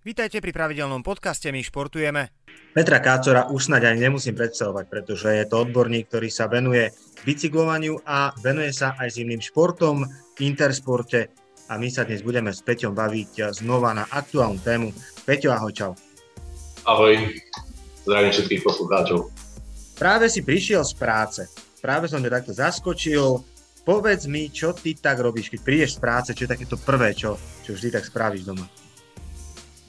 Vítajte pri pravidelnom podcaste My športujeme. Petra Kácora už snáď ani nemusím predstavovať, pretože je to odborník, ktorý sa venuje bicyklovaniu a venuje sa aj zimným športom, intersporte a my sa dnes budeme s Peťom baviť znova na aktuálnu tému. Peťo, ahoj, čau. Ahoj, zdravím všetkých poslucháčov. Práve si prišiel z práce, práve som ťa takto zaskočil. Povedz mi, čo ty tak robíš, keď prídeš z práce, čo je takéto prvé, čo, čo vždy tak spravíš doma?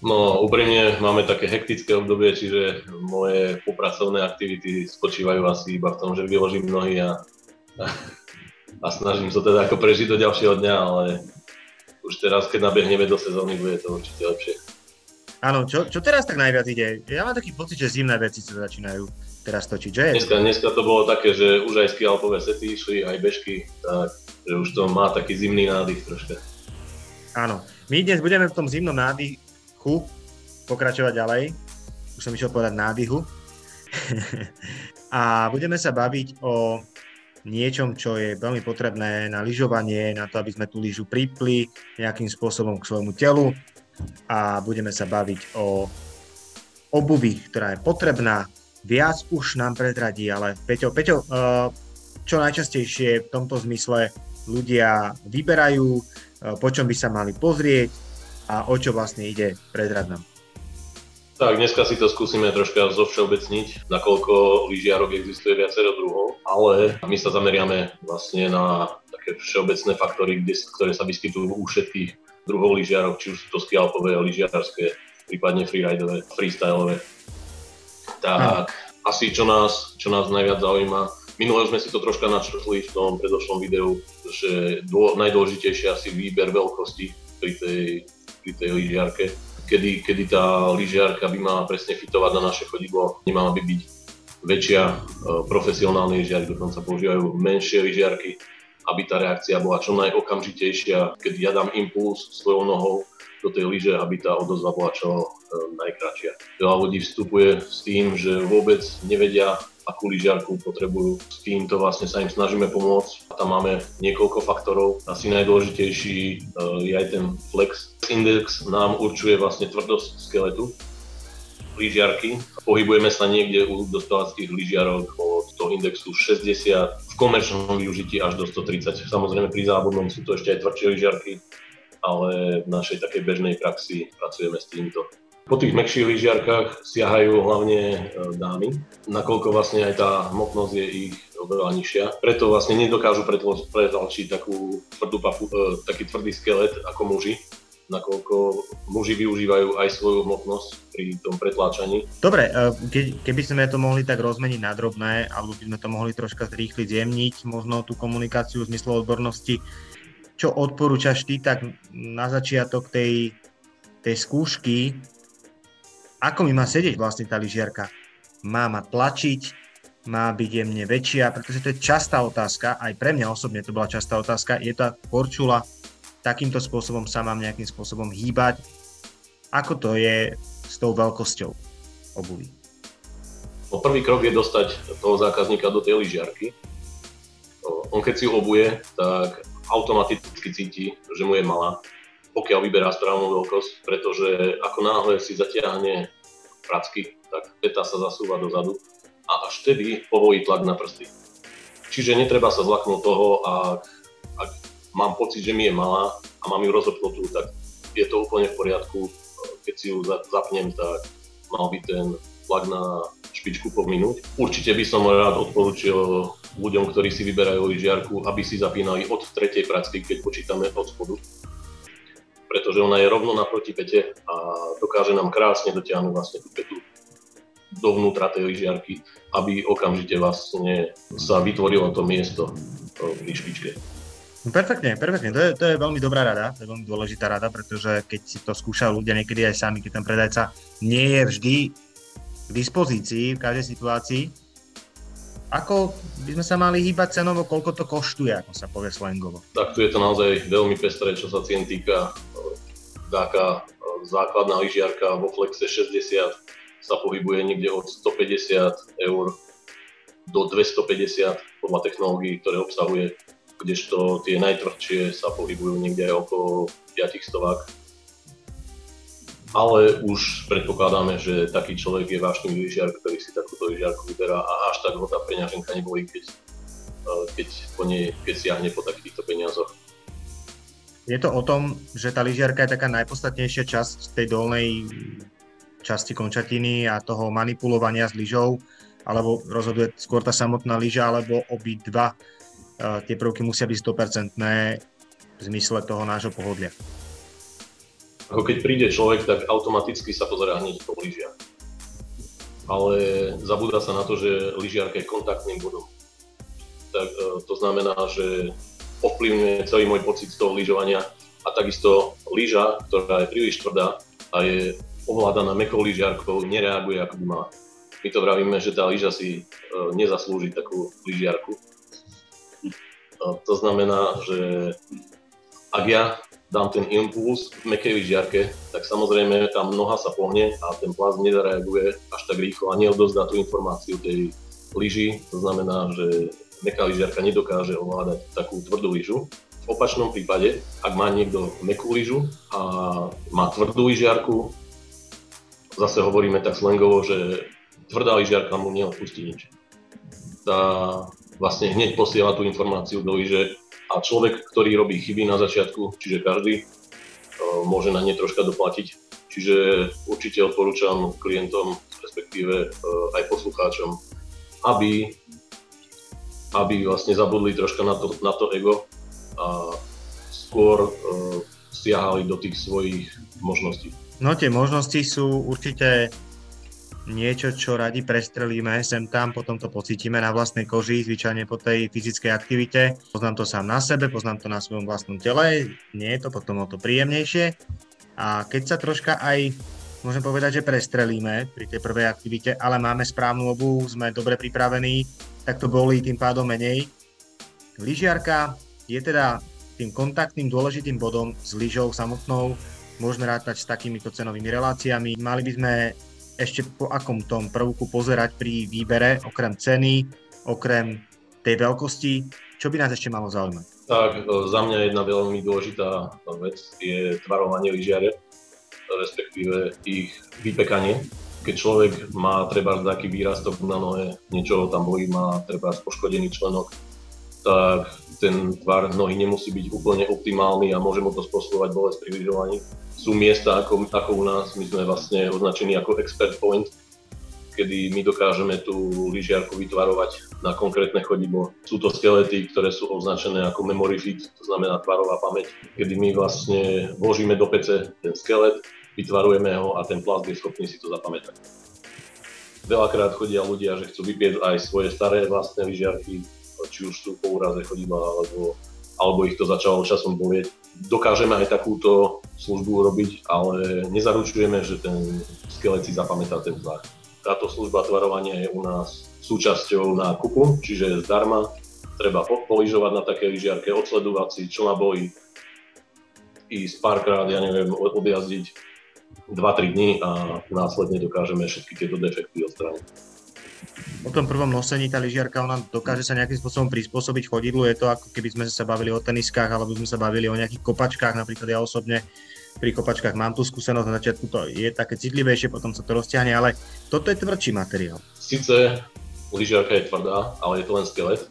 No úprimne máme také hektické obdobie, čiže moje popracovné aktivity spočívajú asi iba v tom, že vyložím nohy a, a, a snažím sa teda ako prežiť do ďalšieho dňa, ale už teraz, keď nabehneme do sezóny, bude to určite lepšie. Áno, čo, čo teraz tak najviac ide? Ja mám taký pocit, že zimné veci sa začínajú teraz točiť, že? Dneska, dneska to bolo také, že už aj skialpové sety išli, aj bežky, tak že už to má taký zimný nádych troška. Áno, my dnes budeme v tom zimnom nádychu chu pokračovať ďalej. Už som išiel povedať nádyhu. a budeme sa baviť o niečom, čo je veľmi potrebné na lyžovanie, na to, aby sme tú lyžu pripli nejakým spôsobom k svojmu telu a budeme sa baviť o obuvi, ktorá je potrebná. Viac už nám predradí, ale Peťo, Peťo, eh, čo najčastejšie v tomto zmysle ľudia vyberajú, eh, po čom by sa mali pozrieť, a o čo vlastne ide predrad nám. Tak, dneska si to skúsime troška zovšeobecniť, nakoľko lyžiarok existuje viacero druhov, ale my sa zameriame vlastne na také všeobecné faktory, kde, ktoré sa vyskytujú u všetkých druhov lyžiarok, či už sú to skialpové, lyžiarské, prípadne freeridové, freestyleové. Tak, hmm. asi čo nás, čo nás najviac zaujíma, minule sme si to troška načrtli v tom predošlom videu, že dô, najdôležitejšie asi výber veľkosti pri tej pri tej lyžiarke, kedy, kedy tá lyžiarka by mala presne fitovať na naše chodidlo, nemala by byť väčšia, e, profesionálne lyžiarky dokonca používajú menšie lyžiarky, aby tá reakcia bola čo najokamžitejšia, keď ja dám impuls svojou nohou do tej lyže, aby tá odozva bola čo e, najkračšia. Veľa ľudí vstupuje s tým, že vôbec nevedia, akú lyžiarku potrebujú. S týmto vlastne sa im snažíme pomôcť a tam máme niekoľko faktorov. Asi najdôležitejší e, je aj ten flex index, nám určuje vlastne tvrdosť skeletu lyžiarky. Pohybujeme sa niekde u dospelacích lyžiarok od toho indexu 60, v komerčnom využití až do 130. Samozrejme pri závodnom sú to ešte aj tvrdšie lyžiarky, ale v našej takej bežnej praxi pracujeme s týmto. Po tých mäkších lyžiarkách siahajú hlavne e, dámy, nakoľko vlastne aj tá hmotnosť je ich oveľa nižšia. Preto vlastne nedokážu pretlačiť takú tvrdú papu, e, taký tvrdý skelet ako muži, nakoľko muži využívajú aj svoju hmotnosť pri tom pretláčaní. Dobre, e, keby sme to mohli tak rozmeniť na drobné, alebo by sme to mohli troška rýchli zjemniť, možno tú komunikáciu v zmysle odbornosti, čo odporúčaš ty tak na začiatok tej, tej skúšky, ako mi má sedieť vlastne tá lyžiarka? Má ma tlačiť, má byť jemne väčšia, pretože to je častá otázka, aj pre mňa osobne to bola častá otázka, je tá korčula, takýmto spôsobom sa mám nejakým spôsobom hýbať, ako to je s tou veľkosťou obuvy? No, prvý krok je dostať toho zákazníka do tej lyžiarky. On keď si obuje, tak automaticky cíti, že mu je malá pokiaľ vyberá správnu veľkosť, pretože ako náhle si zatiahne pracky, tak peta sa zasúva dozadu a až vtedy povolí tlak na prsty. Čiže netreba sa zlaknúť toho, ak, ak mám pocit, že mi je malá a mám ju rozopnutú, tak je to úplne v poriadku. Keď si ju zapnem, tak mal by ten tlak na špičku pominúť. Určite by som rád odporúčil ľuďom, ktorí si vyberajú lyžiarku, aby si zapínali od tretej pracky, keď počítame od spodu pretože ona je rovno naproti pete a dokáže nám krásne dotiahnuť vlastne tú petu dovnútra tej lyžiarky, aby okamžite vlastne sa vytvorilo to miesto pri špičke. No perfektne, perfektne. To je, to je veľmi dobrá rada, to je veľmi dôležitá rada, pretože keď si to skúšajú ľudia niekedy aj sami, keď ten predajca nie je vždy k dispozícii v každej situácii, ako by sme sa mali hýbať cenovo, koľko to koštuje, ako sa povie slangovo? Tak tu je to naozaj veľmi pestré, čo sa cien týka. Taká e, základná lyžiarka vo Flexe 60 sa pohybuje niekde od 150 eur do 250 podľa technológií, ktoré obsahuje, kdežto tie najtvrdšie sa pohybujú niekde aj okolo 500 stovák. Ale už predpokladáme, že taký človek je vášnivý lyžiar, ktorý si takúto lyžiarku vyberá a až tak ho tá peňaženka nebolí, keď, eh, keď, po nej, keď siahne po takýchto peniazoch. Je to o tom, že tá lyžiarka je taká najpodstatnejšia časť tej dolnej časti končatiny a toho manipulovania s lyžou, alebo rozhoduje skôr tá samotná lyža, alebo obidva uh, tie prvky musia byť 100% v zmysle toho nášho pohodlia. Ako keď príde človek, tak automaticky sa pozerá hneď po lyžiach. Ale zabúda sa na to, že lyžiarka je kontaktným bodom. Tak, uh, to znamená, že ovplyvňuje celý môj pocit z toho lyžovania a takisto lyža, ktorá je príliš tvrdá a je ovládaná mekou lyžiarkou, nereaguje ako by mala. My to vravíme, že tá lyža si e, nezaslúži takú lyžiarku. To znamená, že ak ja dám ten impuls v mekej lyžiarke, tak samozrejme tam noha sa pohne a ten plast nezareaguje až tak rýchlo a neodozdá tú informáciu tej lyži. To znamená, že meká lyžiarka nedokáže ovládať takú tvrdú lyžu. V opačnom prípade, ak má niekto mekú lyžu a má tvrdú lyžiarku, zase hovoríme tak slangovo, že tvrdá lyžiarka mu neodpustí nič. Tá vlastne hneď posiela tú informáciu do lyže a človek, ktorý robí chyby na začiatku, čiže každý, e, môže na ne troška doplatiť. Čiže určite odporúčam klientom, respektíve e, aj poslucháčom, aby aby vlastne zabudli troška na to, na to ego a skôr uh, siahali do tých svojich možností. No tie možnosti sú určite niečo, čo radi prestrelíme sem tam, potom to pocítime na vlastnej koži, zvyčajne po tej fyzickej aktivite. Poznám to sám na sebe, poznám to na svojom vlastnom tele, nie je to potom o to príjemnejšie. A keď sa troška aj môžem povedať, že prestrelíme pri tej prvej aktivite, ale máme správnu obu, sme dobre pripravení, tak to boli tým pádom menej. Lyžiarka je teda tým kontaktným dôležitým bodom s lyžou samotnou. Môžeme rátať s takýmito cenovými reláciami. Mali by sme ešte po akom tom prvku pozerať pri výbere, okrem ceny, okrem tej veľkosti, čo by nás ešte malo zaujímať? Tak, e, za mňa jedna veľmi dôležitá vec je tvarovanie lyžiare, respektíve ich vypekanie keď človek má treba taký výrastok na nohe, niečo tam bolí, má treba poškodený členok, tak ten tvar nohy nemusí byť úplne optimálny a môže mu to spôsobovať bolesť pri lyžovaní. Sú miesta ako, ako u nás, my sme vlastne označení ako expert point, kedy my dokážeme tú lyžiarku vytvarovať na konkrétne chodidlo. Sú to skelety, ktoré sú označené ako memory fit, to znamená tvarová pamäť, kedy my vlastne vložíme do pece ten skelet, vytvarujeme ho a ten plast je schopný si to zapamätať. Veľakrát chodia ľudia, že chcú vypieť aj svoje staré vlastné lyžiarky, či už sú po úraze chodidla, alebo, alebo ich to začalo časom bolieť. Dokážeme aj takúto službu robiť, ale nezaručujeme, že ten skelet si zapamätá ten tvar. Táto služba tvarovania je u nás súčasťou nákupu, čiže zdarma treba poližovať na také lyžiarke, odsledovať si, čo ma bolí, ísť párkrát, ja neviem, objazdiť 2-3 dní a následne dokážeme všetky tieto defekty odstrániť. Po tom prvom nosení tá lyžiarka, ona dokáže sa nejakým spôsobom prispôsobiť chodidlu. Je to ako keby sme sa bavili o teniskách alebo sme sa bavili o nejakých kopačkách. Napríklad ja osobne pri kopačkách mám tú skúsenosť, na začiatku to je také citlivejšie, potom sa to rozťahne, ale toto je tvrdší materiál. Sice lyžiarka je tvrdá, ale je to len skelet.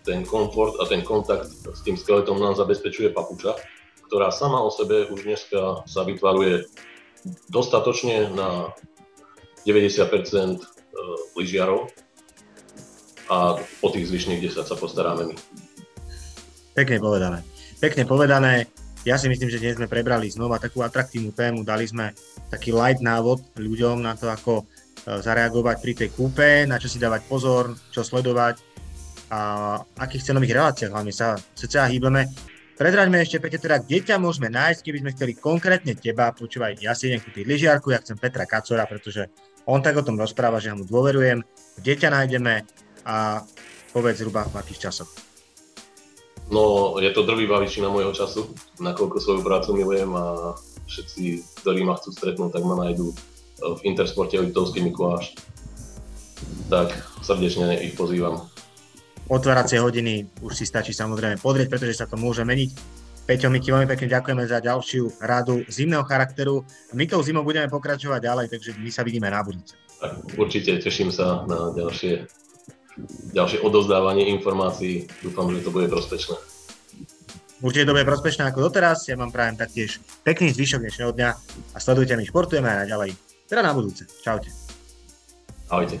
Ten komfort a ten kontakt s tým skeletom nám zabezpečuje papuča, ktorá sama o sebe už dneska sa vytvaruje dostatočne na 90% e, lyžiarov a o tých zvyšných 10 sa postaráme my. Pekne povedané. Pekne povedané. Ja si myslím, že dnes sme prebrali znova takú atraktívnu tému, dali sme taký light návod ľuďom na to, ako e, zareagovať pri tej kúpe, na čo si dávať pozor, čo sledovať a akých cenových reláciách hlavne sa cca hýbeme. Predraďme ešte pekne teda, kde ťa môžeme nájsť, keby sme chceli konkrétne teba, počúvaj, ja si idem kúpiť lyžiarku, ja chcem Petra Kacora, pretože on tak o tom rozpráva, že ja mu dôverujem, kde ťa nájdeme a povedz zhruba v akých časoch. No, je to drvivá väčšina môjho času, nakoľko svoju prácu milujem a všetci, ktorí ma chcú stretnúť, tak ma nájdú v Intersporte Litovský Mikuláš. Tak srdečne ich pozývam otváracie hodiny už si stačí samozrejme podrieť, pretože sa to môže meniť Peťo, my ti veľmi pekne ďakujeme za ďalšiu radu zimného charakteru. My tou zimou budeme pokračovať ďalej, takže my sa vidíme na budúce. Tak, určite teším sa na ďalšie, ďalšie odozdávanie informácií. Dúfam, že to bude prospešné. Určite to bude prospešné ako doteraz. Ja vám prajem taktiež pekný zvyšok dnešného dňa a sledujte my, športujeme aj naďalej. Teda na budúce. Čaute. Ahojte.